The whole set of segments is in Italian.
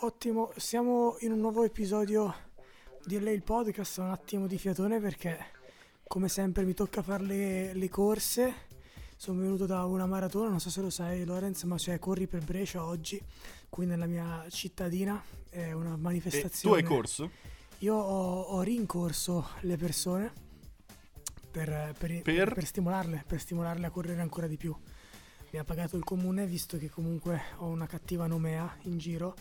Ottimo, siamo in un nuovo episodio di LA il podcast, un attimo di fiatone perché come sempre mi tocca fare le, le corse. Sono venuto da una maratona, non so se lo sai Lorenz, ma c'è Corri per Brescia oggi, qui nella mia cittadina, è una manifestazione. E tu hai corso? Io ho, ho rincorso le persone per, per, per? per stimolarle, per stimolarle a correre ancora di più mi ha pagato il comune visto che comunque ho una cattiva nomea in giro.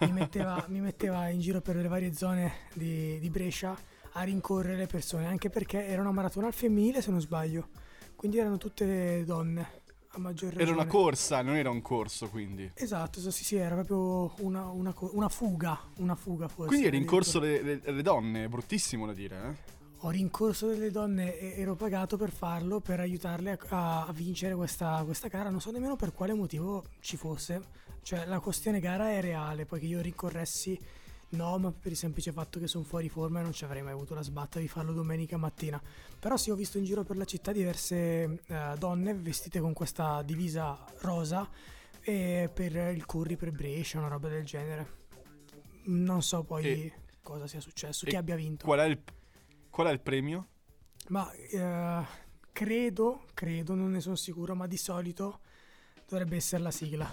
Mi metteva, mi metteva in giro per le varie zone di, di, Brescia a rincorrere le persone anche perché era una maratona al femminile se non sbaglio. Quindi erano tutte donne a maggior ragione era una corsa non era un corso quindi. Esatto sì sì era proprio una, una, una fuga una fuga forse quindi eri in corso le, le, le donne bruttissimo da dire eh ho rincorso delle donne e ero pagato per farlo, per aiutarle a, a vincere questa, questa, gara. Non so nemmeno per quale motivo ci fosse. Cioè, la questione gara è reale, poi che io rincorressi, no, ma per il semplice fatto che sono fuori forma e non ci avrei mai avuto la sbatta di farlo domenica mattina. Però sì, ho visto in giro per la città diverse eh, donne vestite con questa divisa rosa e per il curry per Brescia, una roba del genere. Non so poi e, cosa sia successo, chi abbia vinto. Qual è il Qual è il premio? Ma eh, credo, credo, non ne sono sicuro, ma di solito dovrebbe essere la sigla.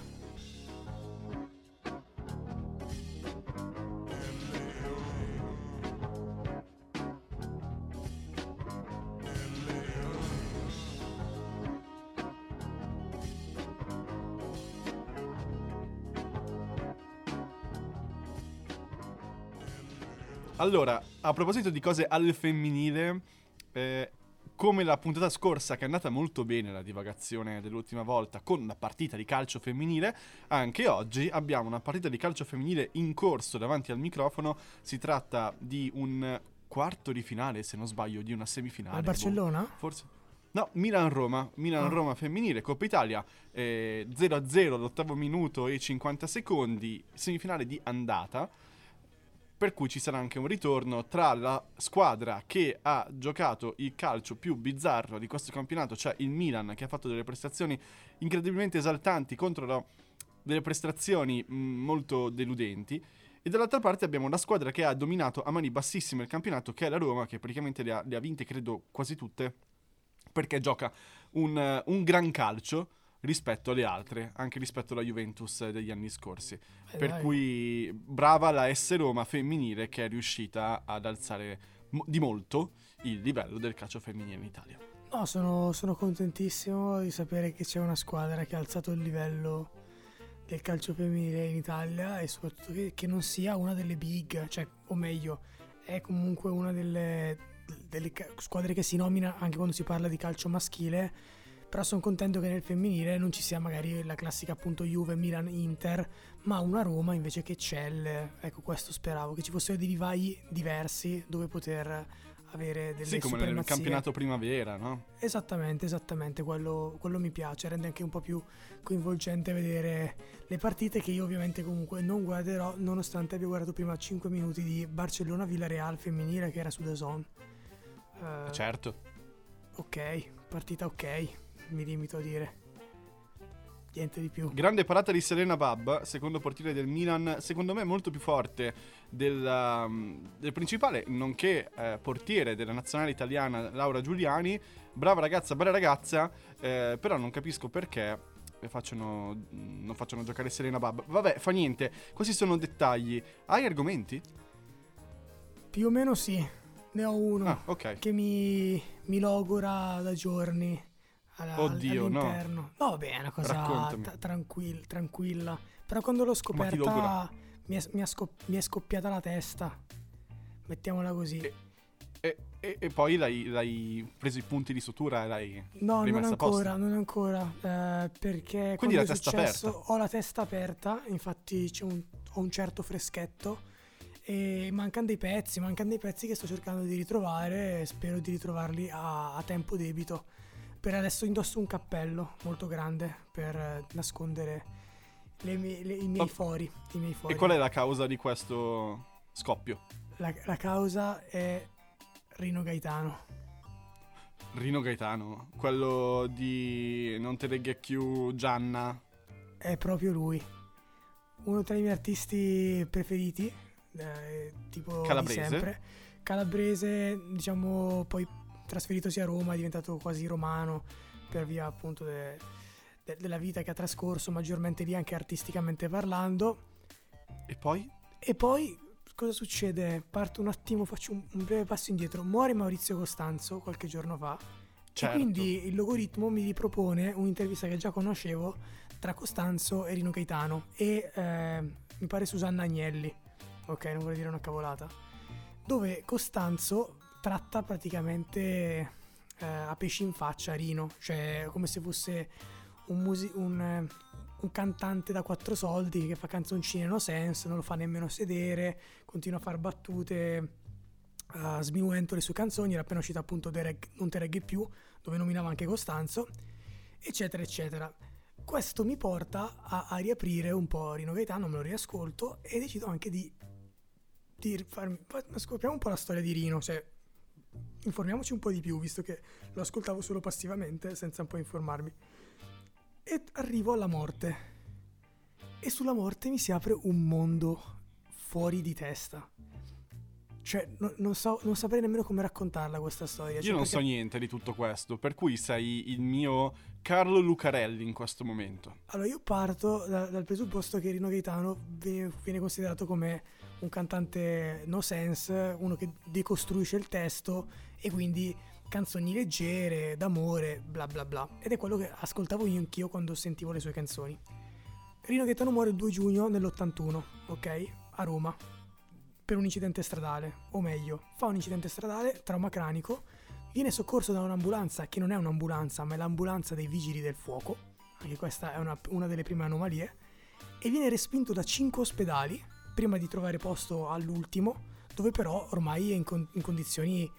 Allora, a proposito di cose al femminile, eh, come la puntata scorsa che è andata molto bene la divagazione dell'ultima volta con una partita di calcio femminile, anche oggi abbiamo una partita di calcio femminile in corso davanti al microfono. Si tratta di un quarto di finale, se non sbaglio, di una semifinale. Al Barcellona? Boh, forse. No, Milan-Roma, Milan-Roma ah. femminile, Coppa Italia, eh, 0-0 all'ottavo minuto e 50 secondi, semifinale di andata per cui ci sarà anche un ritorno tra la squadra che ha giocato il calcio più bizzarro di questo campionato, cioè il Milan che ha fatto delle prestazioni incredibilmente esaltanti contro la, delle prestazioni molto deludenti. E dall'altra parte abbiamo una squadra che ha dominato a mani bassissime il campionato, che è la Roma, che praticamente le ha, le ha vinte, credo, quasi tutte, perché gioca un, un gran calcio rispetto alle altre, anche rispetto alla Juventus degli anni scorsi. Eh per dai. cui brava la S Roma femminile che è riuscita ad alzare di molto il livello del calcio femminile in Italia. No, sono, sono, contentissimo di sapere che c'è una squadra che ha alzato il livello del calcio femminile in Italia e soprattutto che, che non sia una delle big, cioè, o meglio, è comunque una delle, delle squadre che si nomina anche quando si parla di calcio maschile però sono contento che nel femminile non ci sia magari la classica appunto Juve, Milan, Inter, ma una Roma invece che Celle. Ecco, questo speravo, che ci fossero dei vivai diversi dove poter avere delle Sì, come nel campionato primavera, no? Esattamente, esattamente, quello, quello, mi piace, rende anche un po' più coinvolgente vedere le partite che io ovviamente comunque non guarderò, nonostante abbia guardato prima 5 minuti di Barcellona-Villareal femminile che era su The Zone. Uh, certo. Ok, partita ok mi limito a dire. Niente di più. Grande parata di Serena Babba, secondo portiere del Milan, secondo me molto più forte del, um, del principale, nonché eh, portiere della nazionale italiana Laura Giuliani. Brava ragazza, bella ragazza, eh, però non capisco perché facciano, non facciano giocare Serena Babba. Vabbè, fa niente, questi sono dettagli. Hai argomenti? Più o meno sì, ne ho uno ah, okay. che mi, mi logora da giorni alla, Oddio, all'interno. No. no, vabbè, è una cosa t- tranquilla, tranquilla. Però quando l'ho scoperta mi è, mi, è scop- mi è, scoppiata la testa. Mettiamola così. E, e, e, e poi l'hai, l'hai, preso i punti di sutura e l'hai No, non ancora, non ancora. Eh, perché Quindi la testa successo, aperta. Ho la testa aperta, infatti un, ho un certo freschetto. E mancano dei pezzi, mancano dei pezzi che sto cercando di ritrovare e spero di ritrovarli a, a tempo debito per adesso indosso un cappello molto grande per eh, nascondere le mie, le, i, miei fori, i, miei fori, E qual è la causa di questo scoppio? La, la causa è Rino Gaetano. Rino Gaetano, quello di Non te leghe più Gianna. È proprio lui. uno tra i miei artisti preferiti, eh, tipo Calabrese. di sempre. Calabrese, diciamo, poi trasferitosi a Roma, è diventato quasi romano per via appunto de- de- della vita che ha trascorso maggiormente lì anche artisticamente parlando. E poi? E poi cosa succede? Parto un attimo, faccio un, un breve passo indietro. Muore Maurizio Costanzo qualche giorno fa. Certo. E quindi il logoritmo mi ripropone un'intervista che già conoscevo tra Costanzo e Rino Gaetano e eh, mi pare Susanna Agnelli. Ok, non vorrei dire una cavolata. Dove Costanzo tratta praticamente eh, a pesci in faccia Rino, cioè come se fosse un, musi- un, un cantante da quattro soldi che fa canzoncine no sense, non lo fa nemmeno sedere, continua a fare battute uh, sminuendo le sue canzoni, era appena uscita appunto The Reg- Non te reggae più, dove nominava anche Costanzo, eccetera, eccetera. Questo mi porta a, a riaprire un po' Rino Gaetano, me lo riascolto e decido anche di, di farmi, fa- scopriamo un po' la storia di Rino, cioè informiamoci un po' di più, visto che lo ascoltavo solo passivamente, senza un po' informarmi. E arrivo alla morte. E sulla morte mi si apre un mondo fuori di testa. Cioè, no- non, so, non saprei nemmeno come raccontarla questa storia. Io cioè, non perché- so niente di tutto questo, per cui sei il mio Carlo Lucarelli in questo momento. Allora, io parto da- dal presupposto che Rino Gaetano viene, viene considerato come un cantante no sense, uno che decostruisce il testo e quindi canzoni leggere, d'amore, bla bla bla. Ed è quello che ascoltavo io anch'io quando sentivo le sue canzoni. Rino Gaetano muore il 2 giugno nell'81, ok? A Roma, per un incidente stradale, o meglio, fa un incidente stradale, trauma cranico, viene soccorso da un'ambulanza che non è un'ambulanza, ma è l'ambulanza dei vigili del fuoco, anche questa è una, una delle prime anomalie, e viene respinto da 5 ospedali prima di trovare posto all'ultimo, dove però ormai è in, con- in condizioni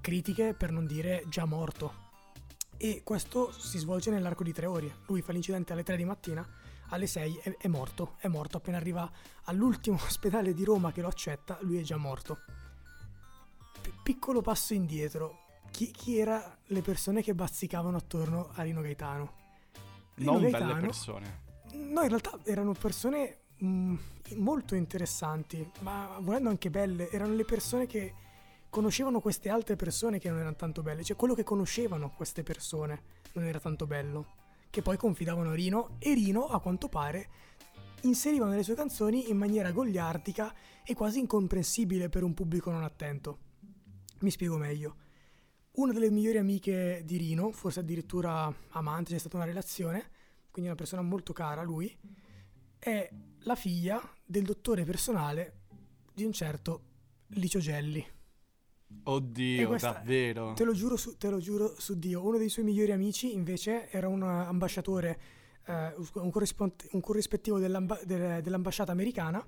critiche, per non dire già morto. E questo si svolge nell'arco di tre ore. Lui fa l'incidente alle 3 di mattina, alle 6 è, è morto. È morto appena arriva all'ultimo ospedale di Roma che lo accetta, lui è già morto. P- piccolo passo indietro. Chi, chi era le persone che bazzicavano attorno a Rino Gaetano? Rino Non belle Gaetano- persone. No, in realtà erano persone mh, molto interessanti, ma volendo anche belle, erano le persone che conoscevano queste altre persone che non erano tanto belle, cioè quello che conoscevano queste persone non era tanto bello, che poi confidavano a Rino e Rino, a quanto pare, inseriva nelle sue canzoni in maniera goliardica e quasi incomprensibile per un pubblico non attento. Mi spiego meglio. Una delle migliori amiche di Rino, forse addirittura amante, c'è stata una relazione, quindi una persona molto cara a lui, è la figlia del dottore personale di un certo Licio Gelli. Oddio, questa- davvero. Te lo giuro su, te lo giuro su Dio. Uno dei suoi migliori amici, invece, era un ambasciatore, eh, un, corrispond- un corrispettivo dell'amba- del- dell'ambasciata americana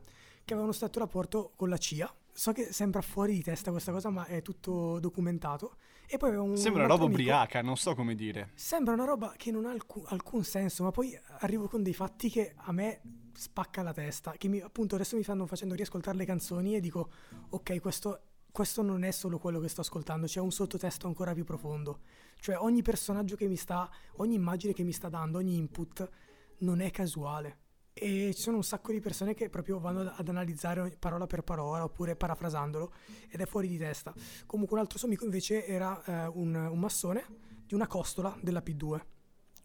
che aveva uno stretto rapporto con la CIA. So che sembra fuori di testa questa cosa, ma è tutto documentato. E poi aveva un Sembra un una roba amico- ubriaca, non so come dire. Sembra una roba che non ha alcu- alcun senso, ma poi arrivo con dei fatti che a me spacca la testa. Che mi- appunto adesso mi stanno facendo riascoltare le canzoni e dico, ok, questo, questo non è solo quello che sto ascoltando, c'è un sottotesto ancora più profondo. Cioè ogni personaggio che mi sta, ogni immagine che mi sta dando, ogni input non è casuale. E ci sono un sacco di persone che proprio vanno ad- analizzare parola per parola oppure parafrasandolo ed è fuori di testa. Comunque un altro suo amico invece era eh, un, un massone di una costola della P2.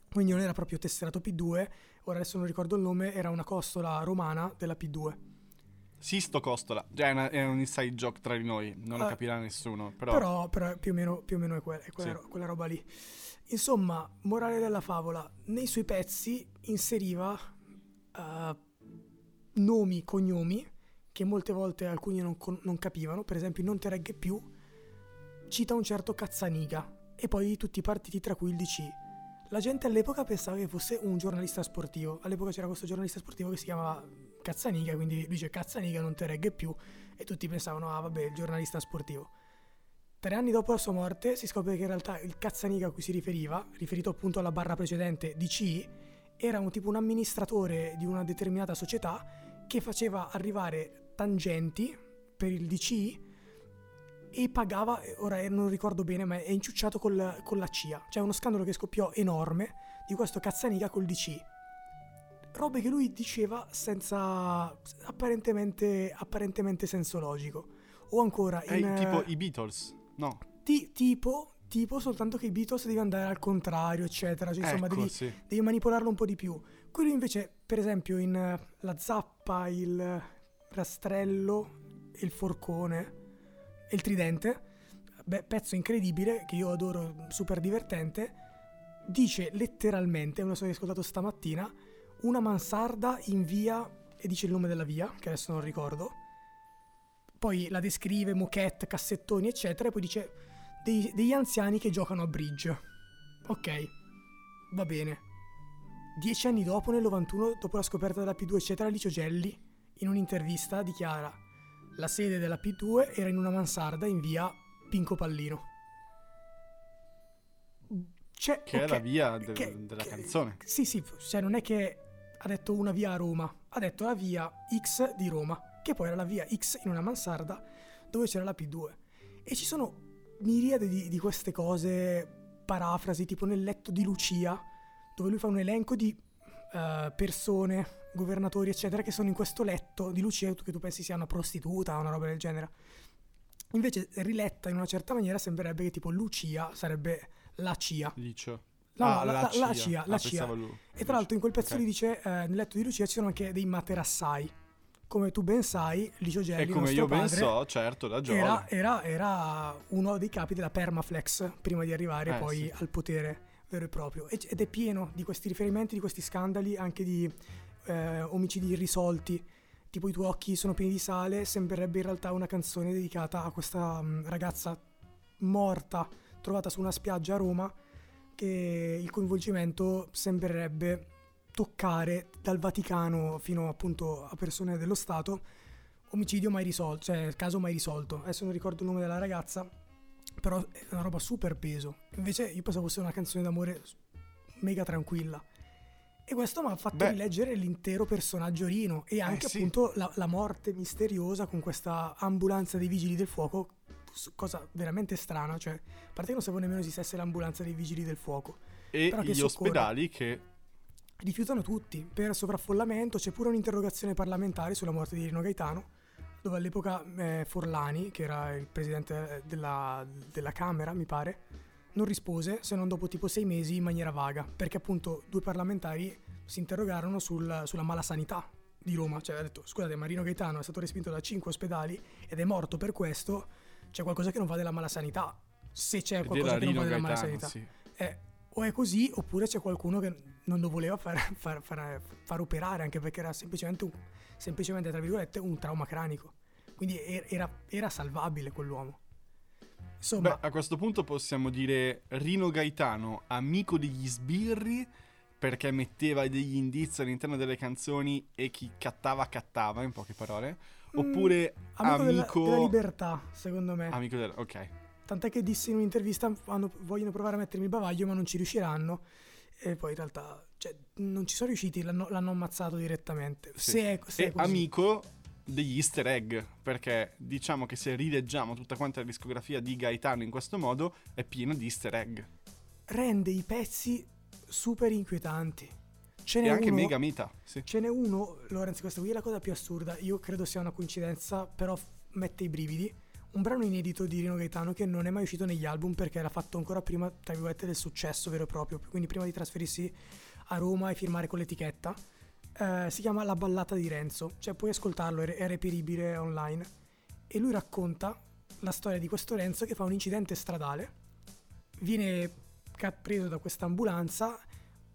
Quindi non era proprio tesserato P2, ora adesso non ricordo il nome, era una costola romana della P2. Sisto Costola. Già, è, una- è un inside joke tra di noi, non lo Ah. capirà nessuno. Però, Però, però più, o meno, più o meno è, quella, è quella, Sì. ro- quella roba lì. Insomma, morale della favola, nei suoi pezzi inseriva eh, nomi, cognomi, che molte volte alcuni non, con- non capivano, per esempio Non te regge più, cita un certo Cazzaniga, e poi di tutti i partiti tra cui il DC. La gente all'epoca pensava che fosse un giornalista sportivo, all'epoca c'era questo giornalista sportivo che si chiamava Cazzaniga, quindi dice Cazzaniga non te regge più, e tutti pensavano, ah vabbè, il giornalista sportivo. Tre anni dopo la sua morte si scopre che in realtà il Cazzaniga a cui si riferiva, riferito appunto alla barra precedente DC, era un tipo un amministratore di una determinata società che faceva arrivare tangenti per il DC e pagava, ora non ricordo bene, ma è inciucciato col- con la CIA. C'è uno scandalo che scoppiò enorme di questo Cazzaniga col DC. Robe che lui diceva senza apparentemente, apparentemente senso logico. O ancora in, tipo eh, i Beatles. No. ti- tipo, tipo soltanto che i Beatles devi andare al contrario, eccetera. Cioè, insomma, ecco, devi, sì. devi manipolarlo un po' di più. Quello invece, per esempio, in eh, la zappa, il rastrello, il forcone e il tridente, beh, pezzo incredibile che io adoro, super divertente, dice letteralmente, me lo sono ascoltato stamattina, una mansarda in via, e dice il nome della via, che adesso non ricordo, poi la descrive, moquette, cassettoni, eccetera, e poi dice dei- degli anziani che giocano a bridge. Ok, va bene. Dieci anni dopo, nel 91, dopo la scoperta della P2, eccetera, Licio Gelli, in un'intervista, dichiara la sede della P2 era in una mansarda in via Pinco Pallino. C'è, Che è ok, la via del- che- della che- canzone. Sì, sì, cioè non è che ha detto una via a Roma, ha detto la via X di Roma, che poi era la via X in una mansarda dove c'era la P2. E ci sono miriade di, di queste cose, parafrasi, tipo nel letto di Lucia, dove lui fa un elenco di eh, persone, governatori, eccetera, che sono in questo letto di Lucia, che tu pensi sia una prostituta o una roba del genere. Invece, riletta in una certa maniera, sembrerebbe che tipo Lucia sarebbe la CIA. Licio. No, Ah, la, la- la CIA, la Ah, CIA. E tra l'altro in quel pezzo Ok. lì dice, eh, nel letto di Lucia ci sono anche dei materassai. Come tu ben sai, Licio Gelli, E come io ben so, certo, da Giove. era, era- era uno dei capi della Permaflex prima di arrivare Eh, poi sì. al potere vero e proprio. Ed è pieno di questi riferimenti, di questi scandali, anche di eh, omicidi irrisolti. Tipo i tuoi occhi sono pieni di sale, sembrerebbe in realtà una canzone dedicata a questa mm, ragazza morta trovata su una spiaggia a Roma che il coinvolgimento sembrerebbe toccare dal Vaticano fino appunto a persone dello Stato omicidio mai risolto, cioè caso mai risolto. Adesso non ricordo il nome della ragazza, però è una roba super peso. Invece io pensavo fosse una canzone d'amore mega tranquilla. E questo mi ha fatto Beh. rileggere l'intero personaggio Rino e anche sì. appunto la, la morte misteriosa con questa ambulanza dei vigili del fuoco, cosa veramente strana, cioè a parte che non sapevo nemmeno esistesse l'ambulanza dei vigili del fuoco. E gli soccorre. ospedali che... Rifiutano tutti per sovraffollamento, c'è pure un'interrogazione parlamentare sulla morte di Rino Gaetano, dove all'epoca eh, Forlani, che era il presidente della, della Camera, mi pare, non rispose se non dopo tipo sei mesi in maniera vaga, perché appunto due parlamentari si interrogarono sul- sulla mala sanità di Roma, cioè ha detto scusate Marino Gaetano è stato respinto da cinque ospedali ed è morto per questo, c'è qualcosa che non va della mala sanità, se c'è qualcosa che non va della mala sanità. Eh, o è così oppure c'è qualcuno che non lo voleva far, far- far- far operare anche perché era semplicemente, un, semplicemente tra virgolette un trauma cranico. Quindi er- era, era salvabile quell'uomo. Insomma. Beh, a questo punto possiamo dire Rino Gaetano, amico degli sbirri, perché metteva degli indizi all'interno delle canzoni e chi cattava cattava, in poche parole. Mm, Oppure amico, della- amico... della, libertà secondo me Amico del... Ok. tant'è che disse in un'intervista hanno- vogliono provare a mettermi il bavaglio ma non ci riusciranno e poi in realtà cioè, non ci sono riusciti l'hanno, l'hanno ammazzato direttamente Sì. se è, se è E così. amico degli easter egg, perché diciamo che se rileggiamo tutta quanta la discografia di Gaetano in questo modo, è pieno di easter egg. rende i pezzi super inquietanti ce E n'è anche uno mega meta, sì. Ce n'è uno, Lorenzo, questa qui è la cosa più assurda. Io credo sia una coincidenza, però f- mette i brividi. Un brano inedito di Rino Gaetano che non è mai uscito negli album perché era fatto ancora prima, tra virgolette, del successo vero e proprio. Quindi prima di trasferirsi a Roma e firmare con l'etichetta. Eh, si chiama La ballata di Renzo. Cioè puoi ascoltarlo, è, è reperibile online. E lui racconta la storia di questo Renzo che fa un incidente stradale. Viene preso da questa ambulanza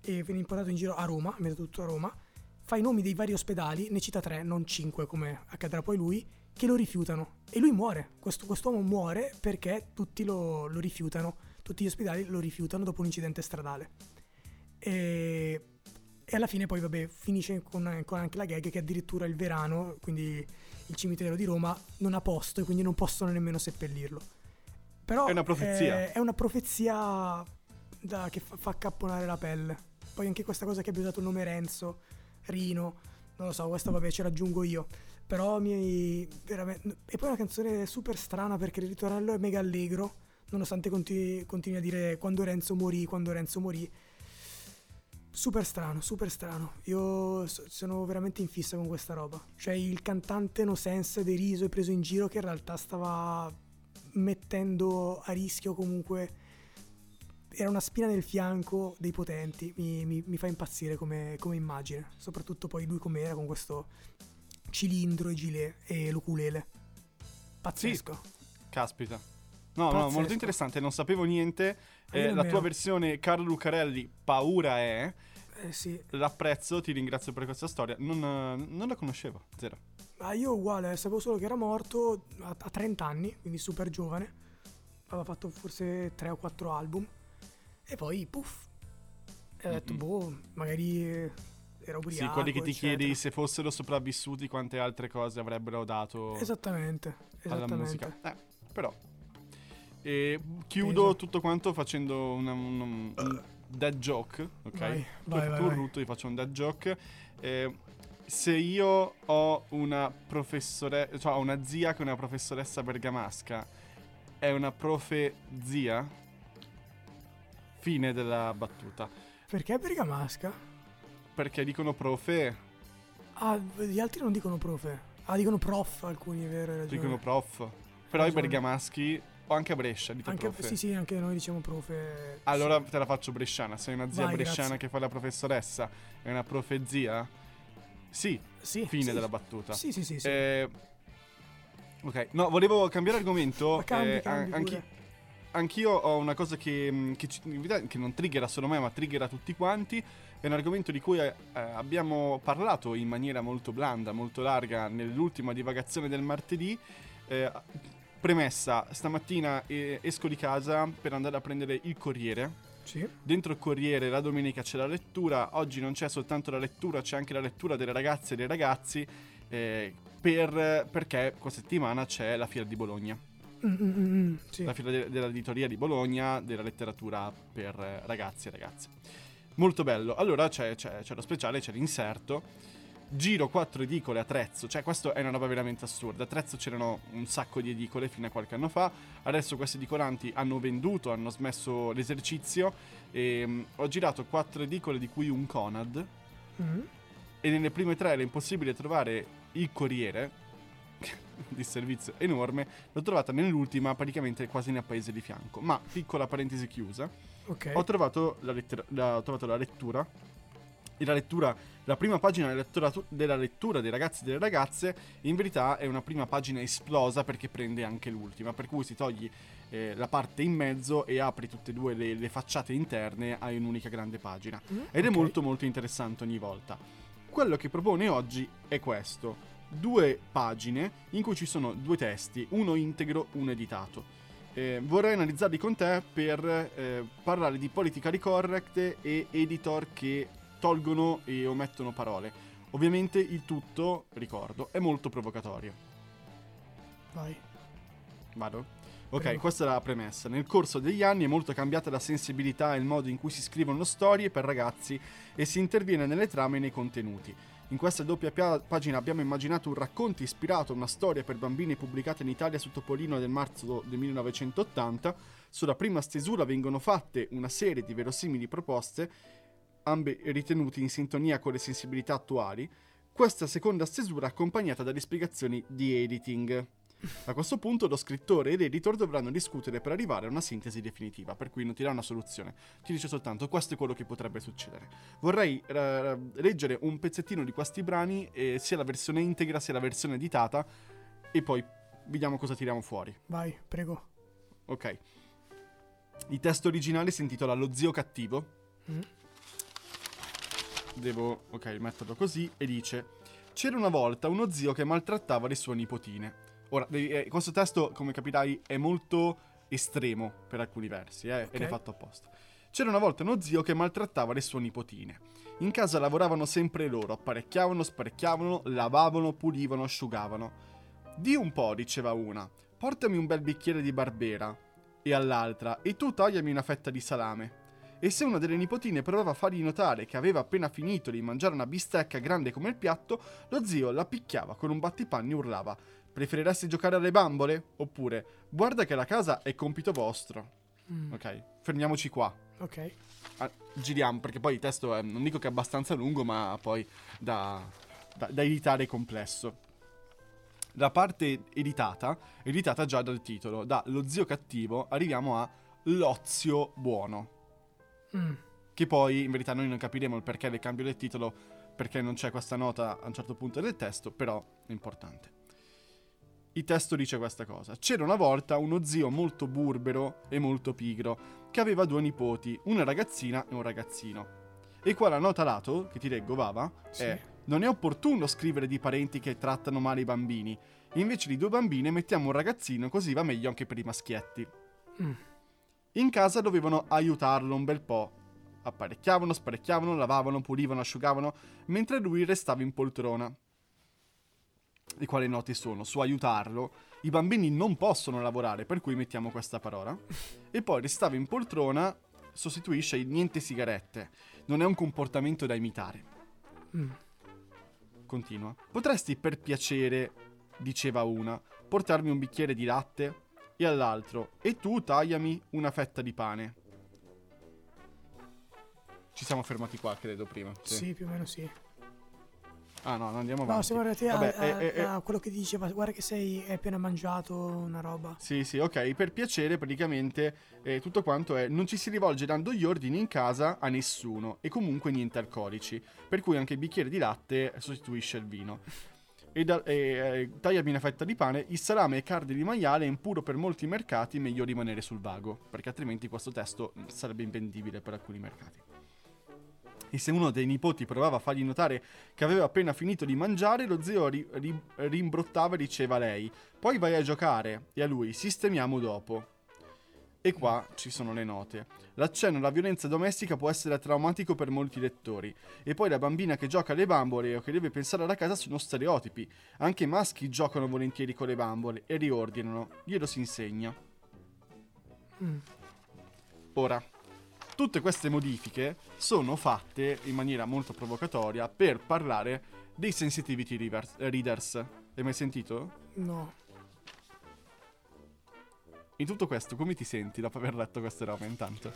e viene portato in giro a Roma, mezzo tutto a Roma, fa i nomi dei vari ospedali, ne cita tre, non cinque come accadrà poi lui, che lo rifiutano. E lui muore, Questo, quest'uomo muore perché tutti lo, lo rifiutano, tutti gli ospedali lo rifiutano dopo un incidente stradale. E, e alla fine poi vabbè finisce con, con anche la gag che addirittura il Verano, quindi il cimitero di Roma, non ha posto e quindi non possono nemmeno seppellirlo. Però È una profezia. È, è una profezia da- che fa, fa accapponare la pelle. Poi anche questa cosa che abbia usato il nome Renzo, Rino, non lo so, questa vabbè ce l'aggiungo io. Però mi veramente... E poi è una canzone super strana perché il ritornello è mega allegro, nonostante continui, continui a dire quando Renzo morì, quando Renzo morì. Super strano, super strano. Io so- sono veramente in fissa con questa roba. Cioè il cantante no sense deriso e preso in giro che in realtà stava mettendo a rischio comunque... Era una spina nel fianco dei potenti. Mi, mi- mi fa impazzire come, come immagine. Soprattutto poi lui com'era con questo cilindro e gilet e l'ukulele. Pazzesco. Caspita. No, no, Pazzesco. molto interessante, non sapevo niente. Eh, la tua versione Carlo Lucarelli, Paura è. Eh sì. L'apprezzo, ti ringrazio per questa storia. Non, non la conoscevo, zero. Ma io uguale, sapevo solo che era morto a, a 30 anni, quindi super giovane. Aveva fatto forse 3 o 4 album. E poi, puff. E ho detto, Mm-mm. boh, magari eh, era ubriaco. sì, quelli che ti eccetera. chiedi se fossero sopravvissuti, quante altre cose avrebbero dato Esattamente, alla esattamente. musica. Eh, però. E chiudo Peso. tutto quanto facendo una- un, un- un dead joke, ok? Vai, Tu vai, hai vai, un vai. rutto, io faccio un dead joke. Eh, se io ho una professoressa, cioè ho una zia che è una professoressa bergamasca, è una profe zia? Fine della battuta. Perché Bergamasca? Perché dicono profe, Ah, gli altri non dicono profe. Ah, dicono prof alcuni, è vero, ragione. dicono prof. Però i bergamaschi, o anche a Brescia, dite Anche, profe. sì, sì, anche noi diciamo profe. Allora te la faccio bresciana. Sei una zia Vai, bresciana grazie. che fa la professoressa e una profezia? Sì, Sì, fine sì. della battuta. Sì, sì, sì. sì. Eh, ok, no, volevo cambiare argomento. Ma cambi, eh, cambi an- anchi- pure. Anch'io ho una cosa che, mh, che, che non triggera solo me, ma triggera tutti quanti. È un argomento di cui eh, abbiamo parlato in maniera molto blanda, molto larga nell'ultima divagazione del martedì. Eh, premessa, stamattina eh, esco di casa per andare a prendere il Corriere. Sì. Dentro il Corriere la domenica c'è la lettura, oggi non c'è soltanto la lettura, c'è anche la lettura delle ragazze e dei ragazzi, eh, per- perché questa settimana c'è la fiera di Bologna, Mm, mm, mm, sì. la fiera de- dell'editoria di Bologna, della letteratura per eh, ragazzi e ragazze. Molto bello. Allora c'è, c'è- c'è lo speciale, c'è l'inserto. Giro quattro edicole a Trezzo, cioè questo è una roba veramente assurda. A Trezzo c'erano un sacco di edicole fino a qualche anno fa, adesso questi edicolanti hanno venduto, hanno smesso l'esercizio e mm, ho girato quattro edicole di cui un Conad Mm. e nelle prime tre era impossibile trovare il Corriere di servizio enorme, l'ho trovata nell'ultima praticamente quasi nel paese di fianco. Ma piccola parentesi chiusa, Ok. ho trovato la, lettera- la- ho trovato la lettura. E la lettura, la prima pagina della lettura, della lettura dei ragazzi e delle ragazze, in verità è una prima pagina esplosa perché prende anche l'ultima. Per cui si togli eh, la parte in mezzo e apri tutte e due le, le facciate interne a un'unica grande pagina. Mm, Ed è ok. molto molto interessante ogni volta. Quello che propone oggi è questo. Due pagine in cui ci sono due testi, uno integro, uno editato. Eh, vorrei analizzarli con te per eh, parlare di politically correct e editor che tolgono e omettono parole. Ovviamente il tutto, ricordo, è molto provocatorio. Vai. Vado? Ok, Prego. questa è la premessa. Nel corso degli anni è molto cambiata la sensibilità e il modo in cui si scrivono storie per ragazzi e si interviene nelle trame e nei contenuti. In questa doppia pia- pagina abbiamo immaginato un racconto ispirato a una storia per bambini pubblicata in Italia su Topolino del marzo del 1980. Sulla prima stesura vengono fatte una serie di verosimili proposte, ambe ritenute in sintonia con le sensibilità attuali. Questa seconda stesura accompagnata dalle spiegazioni di editing. A questo punto lo scrittore e l'editor dovranno discutere per arrivare a una sintesi definitiva, per cui non ti dà una soluzione, ti dice soltanto questo è quello che potrebbe succedere. Vorrei eh, leggere un pezzettino di questi brani, eh, sia la versione integra sia la versione editata, e poi vediamo cosa tiriamo fuori. Vai, prego. Ok. Il testo originale si intitola Lo zio cattivo. Mm. Devo, ok, metterlo così e dice: C'era una volta uno zio che maltrattava le sue nipotine. Ora, eh, questo testo, come capirai, è molto estremo per alcuni versi, eh, ed è fatto apposta. C'era una volta uno zio che maltrattava le sue nipotine. In casa lavoravano sempre loro, apparecchiavano, sparecchiavano, lavavano, pulivano, asciugavano. Di un po', diceva una, portami un bel bicchiere di barbera. E all'altra, e tu tagliami una fetta di salame. E se una delle nipotine provava a fargli notare che aveva appena finito di mangiare una bistecca grande come il piatto, lo zio la picchiava con un battipanni e urlava: Preferiresti giocare alle bambole? Oppure, guarda che la casa è compito vostro. Mm, Ok, fermiamoci qua. Ok. Ah, giriamo, perché poi il testo è, non dico che è abbastanza lungo, ma poi da, da, da editare è complesso. La parte editata, editata già dal titolo, da Lo zio cattivo arriviamo a L'ozio buono. Mm. Che poi in verità noi non capiremo il perché del cambio del titolo, perché non c'è questa nota a un certo punto del testo, però è importante. Il testo dice questa cosa. C'era una volta uno zio molto burbero e molto pigro, che aveva due nipoti, una ragazzina e un ragazzino. E qua la nota lato, che ti leggo, Vava, Sì. è non è opportuno scrivere di parenti che trattano male i bambini. Invece di due bambine mettiamo un ragazzino così va meglio anche per i maschietti. Mm. In casa dovevano aiutarlo un bel po'. Apparecchiavano, sparecchiavano, lavavano, pulivano, asciugavano, mentre lui restava in poltrona. I quali noti sono? Su aiutarlo, i bambini non possono lavorare, per cui mettiamo questa parola. E poi restava in poltrona sostituisce il niente sigarette. Non è un comportamento da imitare. Mm. Continua. Potresti per piacere, diceva una, portarmi un bicchiere di latte? E all'altro, e tu tagliami una fetta di pane. Ci siamo fermati qua, credo, prima. Sì. più o meno sì. Ah no, non andiamo avanti. No, siamo arrivati a, Vabbè, a- eh, eh, a quello che diceva, guarda che sei appena mangiato una roba. Sì, sì, ok. Per piacere, praticamente, eh, tutto quanto è. Non ci si rivolge dando gli ordini in casa a nessuno. E comunque niente alcolici. Per cui anche il bicchiere di latte sostituisce il vino. E, da, e eh, tagliami una fetta di pane. Il salame e carne di maiale è impuro per molti mercati. Meglio rimanere sul vago. Perché altrimenti questo testo sarebbe invendibile per alcuni mercati. E se uno dei nipoti provava a fargli notare che aveva appena finito di mangiare, lo zio ri- ri- rimbrottava e diceva a lei: Poi vai a giocare. E a lui: Sistemiamo dopo. E qua ci sono le note. L'accenno alla violenza domestica può essere traumatico per molti lettori. E poi la bambina che gioca alle bambole o che deve pensare alla casa sono stereotipi. Anche i maschi giocano volentieri con le bambole e riordinano. Glielo si insegna. Mm. Ora, tutte queste modifiche sono fatte in maniera molto provocatoria per parlare dei sensitivity readers. readers. Hai mai sentito? No. In tutto questo, come ti senti dopo aver letto queste robe intanto?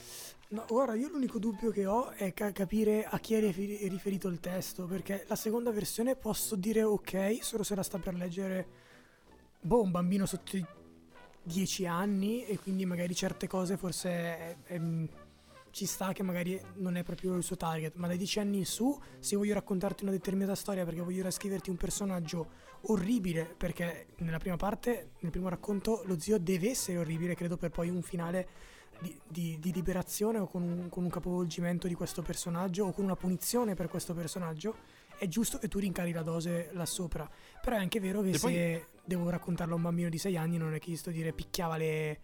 No, guarda, io l'unico dubbio che ho è ca- capire a chi è rifer- è riferito il testo, perché la seconda versione posso dire ok, solo se la sta per leggere boh, un bambino sotto i 10 anni e quindi magari certe cose forse è- è- ci sta che magari non è proprio il suo target, ma dai 10 anni in su, se voglio raccontarti una determinata storia perché voglio rascriverti un personaggio orribile, perché nella prima parte, nel primo racconto, lo zio deve essere orribile, credo per poi un finale di, di- di liberazione o con un, con un capovolgimento di questo personaggio o con una punizione per questo personaggio, è giusto che tu rincari la dose là sopra. Però è anche vero che E se poi- devo raccontarlo a un bambino di 6 anni non è che gli sto a dire picchiava le,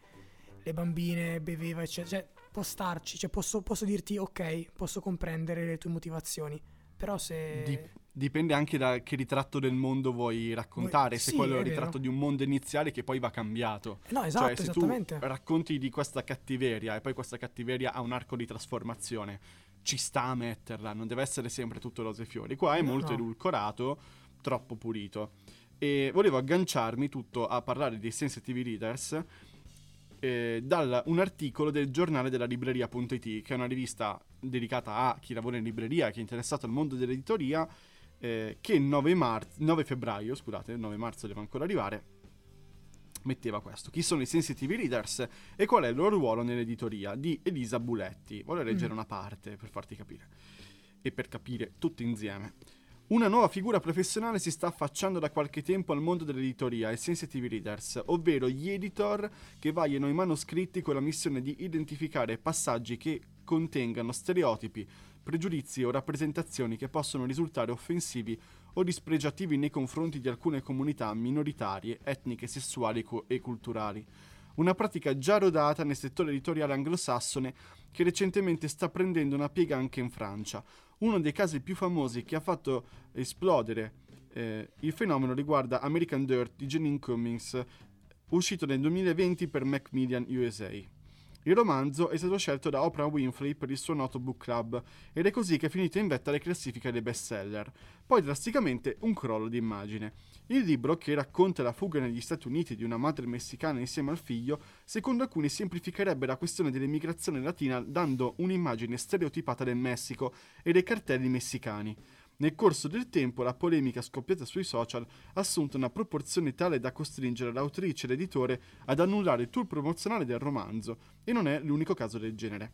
le bambine, beveva, eccetera. Cioè, può starci, cioè posso, posso dirti ok, posso comprendere le tue motivazioni. Però se... Di- dipende anche da che ritratto del mondo vuoi raccontare, Vuoi- se sì, quello è il è vero. ritratto di un mondo iniziale che poi va cambiato. No, esatto, cioè, se esattamente. tu racconti di questa cattiveria e poi questa cattiveria ha un arco di trasformazione, ci sta a metterla, non deve essere sempre tutto rose e fiori. Qua è No, molto no. edulcorato, troppo pulito. E volevo agganciarmi tutto a parlare dei sensitive readers eh, da un articolo del giornale della libreria.it, che è una rivista dedicata a chi lavora in libreria, chi è interessato al mondo dell'editoria, eh, che il 9, mar- 9 febbraio, scusate, il 9 marzo deve ancora arrivare, metteva questo. Chi sono i sensitive readers e qual è il loro ruolo nell'editoria di Elisa Buletti. Voglio leggere Mm. una parte per farti capire e per capire tutto insieme. Una nuova figura professionale si sta affacciando da qualche tempo al mondo dell'editoria, i sensitive readers, ovvero gli editor che vagliano i manoscritti con la missione di identificare passaggi che contengano stereotipi, pregiudizi o rappresentazioni che possono risultare offensivi o dispregiativi nei confronti di alcune comunità minoritarie, etniche, sessuali e culturali. Una pratica già rodata nel settore editoriale anglosassone che recentemente sta prendendo una piega anche in Francia. Uno dei casi più famosi che ha fatto esplodere eh, il fenomeno riguarda American Dirt di Janine Cummings, uscito nel 2020 per Macmillan USA. Il romanzo è stato scelto da Oprah Winfrey per il suo noto book club ed è così che è finito in vetta alle classifiche dei bestseller. Poi drasticamente un crollo di immagine. Il libro, che racconta la fuga negli Stati Uniti di una madre messicana insieme al figlio, secondo alcuni semplificherebbe la questione dell'immigrazione latina dando un'immagine stereotipata del Messico e dei cartelli messicani. Nel corso del tempo la polemica scoppiata sui social ha assunto una proporzione tale da costringere l'autrice e l'editore ad annullare il tour promozionale del romanzo, e non è l'unico caso del genere.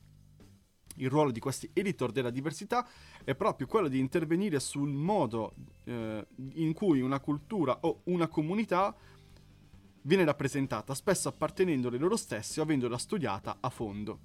Il ruolo di questi editor della diversità è proprio quello di intervenire sul modo eh, in cui una cultura o una comunità viene rappresentata, spesso appartenendole loro stessi o avendola studiata a fondo.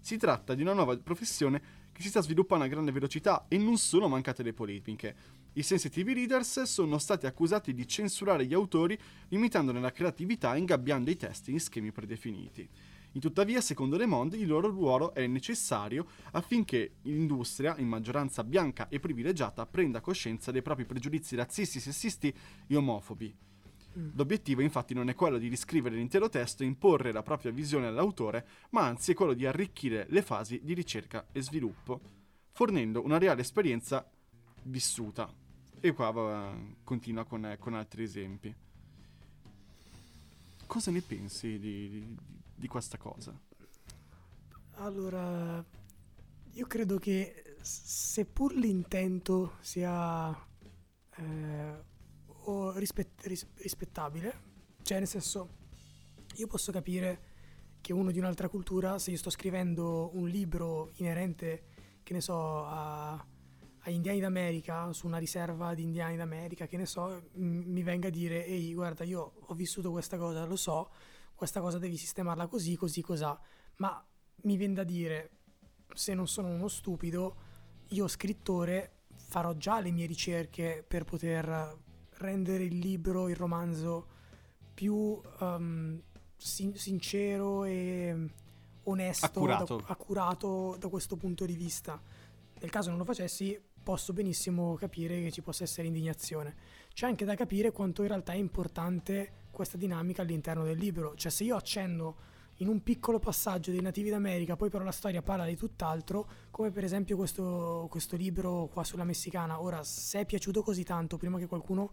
Si tratta di una nuova professione che si sta sviluppando a grande velocità e non sono mancate le polemiche. I sensitive readers sono stati accusati di censurare gli autori limitandone la creatività e ingabbiando i testi in schemi predefiniti. In tuttavia, secondo Le Monde, il loro ruolo è necessario affinché l'industria, in maggioranza bianca e privilegiata, prenda coscienza dei propri pregiudizi razzisti, sessisti e omofobi. Mm. L'obiettivo infatti non è quello di riscrivere l'intero testo e imporre la propria visione all'autore, ma anzi è quello di arricchire le fasi di ricerca e sviluppo, fornendo una reale esperienza vissuta. E qua va, continua con, con, altri esempi. Cosa ne pensi di, di, di questa cosa? Allora, io credo che seppur l'intento sia eh, o rispett- ris- rispettabile, cioè nel senso io posso capire che uno di un'altra cultura, se io sto scrivendo un libro inerente, che ne so, a, a indiani d'America, su una riserva di indiani d'America, che ne so, m- mi venga a dire, ehi guarda io ho vissuto questa cosa, lo so, questa cosa devi sistemarla così, così, cos'ha, ma mi viene da dire, se non sono uno stupido, io scrittore farò già le mie ricerche per poter rendere il libro, il romanzo più um, sin- sincero e onesto, accurato. Da, accurato da questo punto di vista. Nel caso non lo facessi, posso benissimo capire che ci possa essere indignazione. C'è anche da capire quanto in realtà è importante questa dinamica all'interno del libro. Cioè, se io accenno in un piccolo passaggio dei nativi d'America, poi però la storia parla di tutt'altro, come per esempio questo, questo libro qua sulla messicana. Ora, se è piaciuto così tanto, prima che qualcuno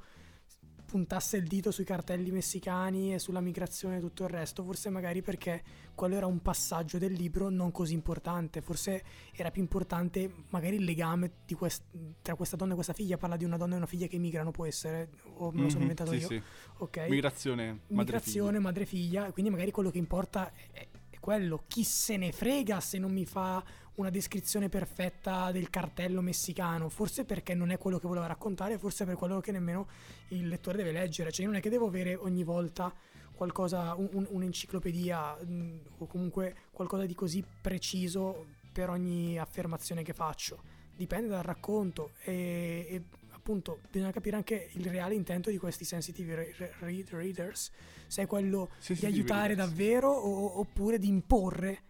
puntasse il dito sui cartelli messicani e sulla migrazione e tutto il resto, forse magari perché quello era un passaggio del libro non così importante, forse era più importante magari il legame quest- tra questa donna e questa figlia, parla di una donna e una figlia che migrano, può essere, o me lo sono mm-hmm, inventato sì, io. Sì. Okay. Migrazione, Migrazione, madre-figlia, quindi magari quello che importa è, è quello, chi se ne frega se non mi fa una descrizione perfetta del cartello messicano, forse perché non è quello che voleva raccontare, forse per quello che nemmeno il lettore deve leggere, cioè non è che devo avere ogni volta qualcosa, un, un'enciclopedia mh, mm, o comunque qualcosa di così preciso per ogni affermazione che faccio, dipende dal racconto e, e appunto bisogna capire anche il reale intento di questi sensitive re- readers, se è quello sensitive di aiutare readers. davvero o, oppure di imporre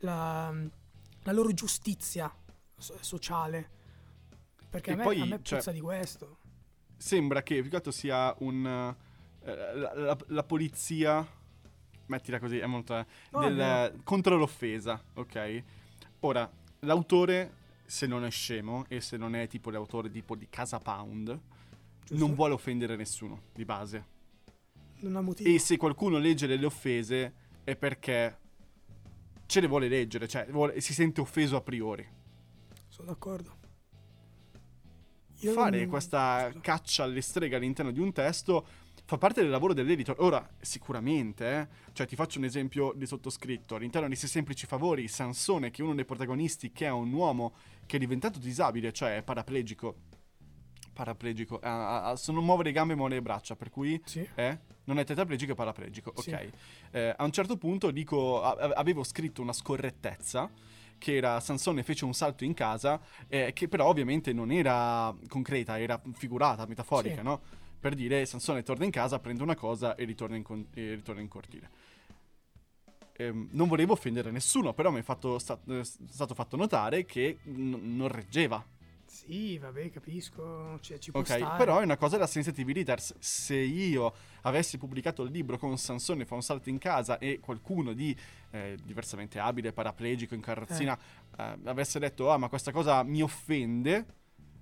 la la loro giustizia sociale. Perché a me, poi, a me cioè, di questo. Sembra che più che altro sia un... Eh, la, la, la, polizia, mettila così, è molto... Eh, oh, del, no. contro l'offesa, ok? Ora, l'autore, se non è scemo e se non è tipo l'autore tipo di Casa Pound, Giusto. non vuole offendere nessuno, di base. Non ha motivo. E se qualcuno legge delle offese è perché ce le vuole leggere, cioè vuole, si sente offeso a priori. Sono d'accordo. Io Fare non... questa caccia alle streghe all'interno di un testo fa parte del lavoro dell'editor. Ora, sicuramente, eh, cioè ti faccio un esempio di sottoscritto. All'interno di Sei semplici favori, Sansone, che è uno dei protagonisti, che è un uomo che è diventato disabile, cioè è paraplegico. Paraplegico. Ah, ah, sono muovere le gambe e muovere le braccia, per cui... Sì. Eh? Non è tetraplegico, è paraplegico. Sì. Ok. Eh, a un certo punto dico, a- avevo scritto una scorrettezza che era Sansone fece un salto in casa, eh, che però ovviamente non era concreta, era figurata, metaforica, sì. no? Per dire Sansone torna in casa, prende una cosa e ritorna in, con- e ritorna in cortile. Eh, non volevo offendere nessuno, però mi è fatto, sta- stato fatto notare che n- non reggeva Sì, vabbè, capisco, cioè, ci può Ok, stare. però è una cosa da sensitive readers. Se io avessi pubblicato il libro con Sansone fa un salto in casa e qualcuno di eh, diversamente abile, paraplegico, in carrozzina eh, avesse detto ah ma questa cosa mi offende,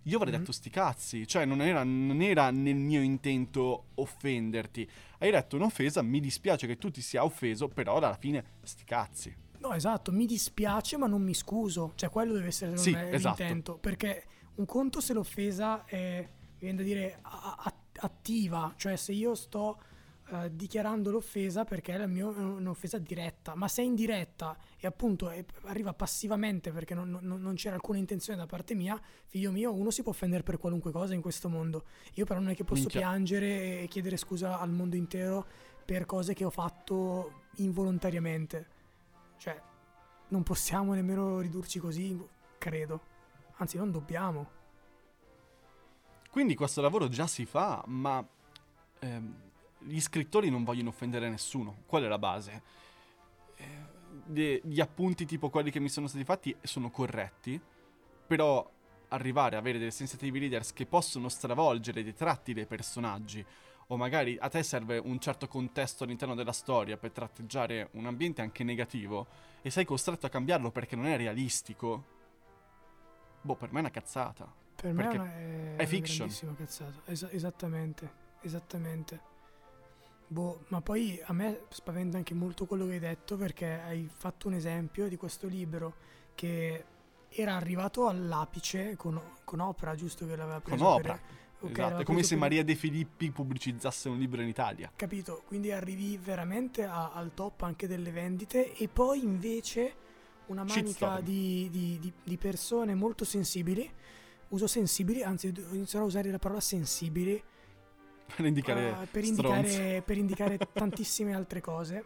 io avrei Mhm. detto sti cazzi. Cioè non era, non era nel mio intento offenderti. Hai detto un'offesa, mi dispiace che tu ti sia offeso, però alla fine sti cazzi. No, esatto, mi dispiace ma non mi scuso. Cioè, quello deve essere Sì, esatto. l'intento. Perché un conto se l'offesa è, mi viene da dire, a- attiva. Cioè, se io sto eh, dichiarando l'offesa perché è la mia è un'offesa diretta. Ma se è indiretta e appunto è- arriva passivamente perché non, non- non c'era alcuna intenzione da parte mia, figlio mio, uno si può offendere per qualunque cosa in questo mondo. Io però non è che posso Minchia. piangere e chiedere scusa al mondo intero per cose che ho fatto involontariamente. Cioè, non possiamo nemmeno ridurci così, credo. Anzi, non dobbiamo. Quindi questo lavoro già si fa, ma ehm, gli scrittori non vogliono offendere nessuno. Qual è la base? Eh, gli appunti tipo quelli che mi sono stati fatti sono corretti, però arrivare a avere delle sensitive leaders che possono stravolgere dei tratti dei personaggi o magari a te serve un certo contesto all'interno della storia per tratteggiare un ambiente anche negativo e sei costretto a cambiarlo perché non è realistico. Boh, per me è una cazzata. Per me è, una- è una fiction. cazzata. Esa- esattamente, esattamente. Boh, ma poi a me spaventa anche molto quello che hai detto perché hai fatto un esempio di questo libro che era arrivato all'apice con, con Oprah, giusto che l'aveva preso per- Oprah, Ok, esatto, l'aveva è come se per- Maria De Filippi pubblicizzasse un libro in Italia. Capito? Quindi arrivi veramente a- al top anche delle vendite e poi invece una manica di, di- di- persone molto sensibili, uso sensibili, anzi inizierò a usare la parola sensibili Per indicare eh, per, indicare, per indicare tantissime altre cose.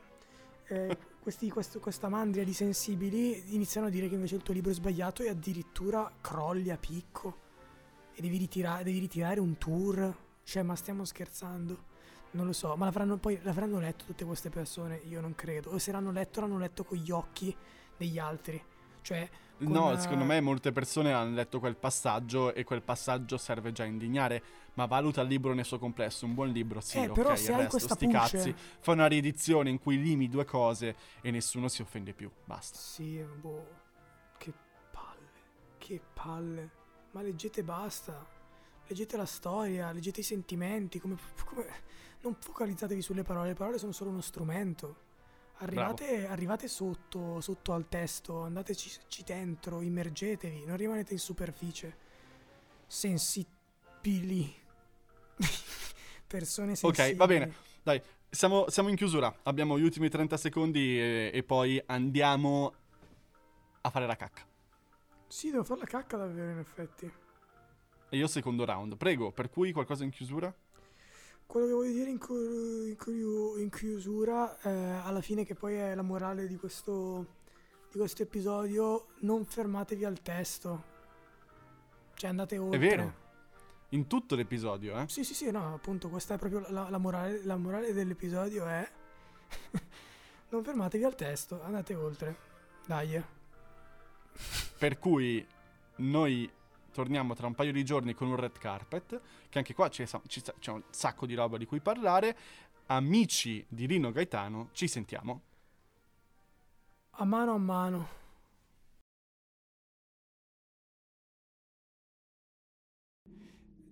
Eh, questi- questo- questa mandria di sensibili iniziano a dire che invece il tuo libro è sbagliato e addirittura crolli a picco e devi, ritira- devi ritirare un tour. Cioè, ma stiamo scherzando? Non lo so, ma l'avranno poi l'avranno letto tutte queste persone? Io non credo. O se l'hanno letto, l'hanno letto con gli occhi degli altri. Cioè, No, eh, secondo me molte persone hanno letto quel passaggio e quel passaggio serve già a indignare, ma valuta il libro nel suo complesso, un buon libro, sì, Eh, ok, però il se hai resto, sti pulce- cazzi, fa una riedizione in cui limi due cose e nessuno si offende più, basta. Sì, boh, che palle, che palle. Ma leggete basta. Leggete la storia, leggete i sentimenti, come, come- non focalizzatevi sulle parole, le parole sono solo uno strumento. Arrivate, arrivate sotto, sotto al testo, andateci ci dentro, immergetevi, non rimanete in superficie. Sensibili. Persone sensibili. Ok, va bene. Dai, siamo, siamo in chiusura, abbiamo gli ultimi 30 secondi e, e poi andiamo a fare la cacca. Sì, devo fare la cacca davvero, in effetti. E io secondo round, prego, per cui qualcosa in chiusura? Quello che voglio dire in, cu- in chiu- in chiusura, eh, alla fine che poi è la morale di questo, di questo episodio, non fermatevi al testo. Cioè andate oltre. È vero, in tutto l'episodio, eh? Sì, sì, sì, no, appunto, questa è proprio la, la morale, la morale dell'episodio è non fermatevi al testo, andate oltre. Dai. Per cui noi torniamo tra un paio di giorni con un red carpet, che anche qua c'è, sta- c'è un sacco di roba di cui parlare. Amici di Rino Gaetano, ci sentiamo. A mano a mano.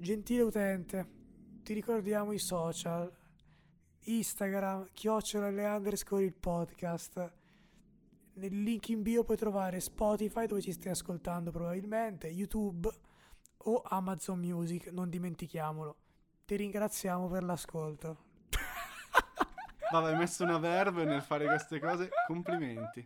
Gentile utente, ti ricordiamo i social. Instagram, chiocciola le underscore il podcast. Nel link in bio puoi trovare Spotify dove ci stai ascoltando probabilmente, YouTube o Amazon Music, non dimentichiamolo. Ti ringraziamo per l'ascolto. Vabbè, hai messo una verve nel fare queste cose. Complimenti.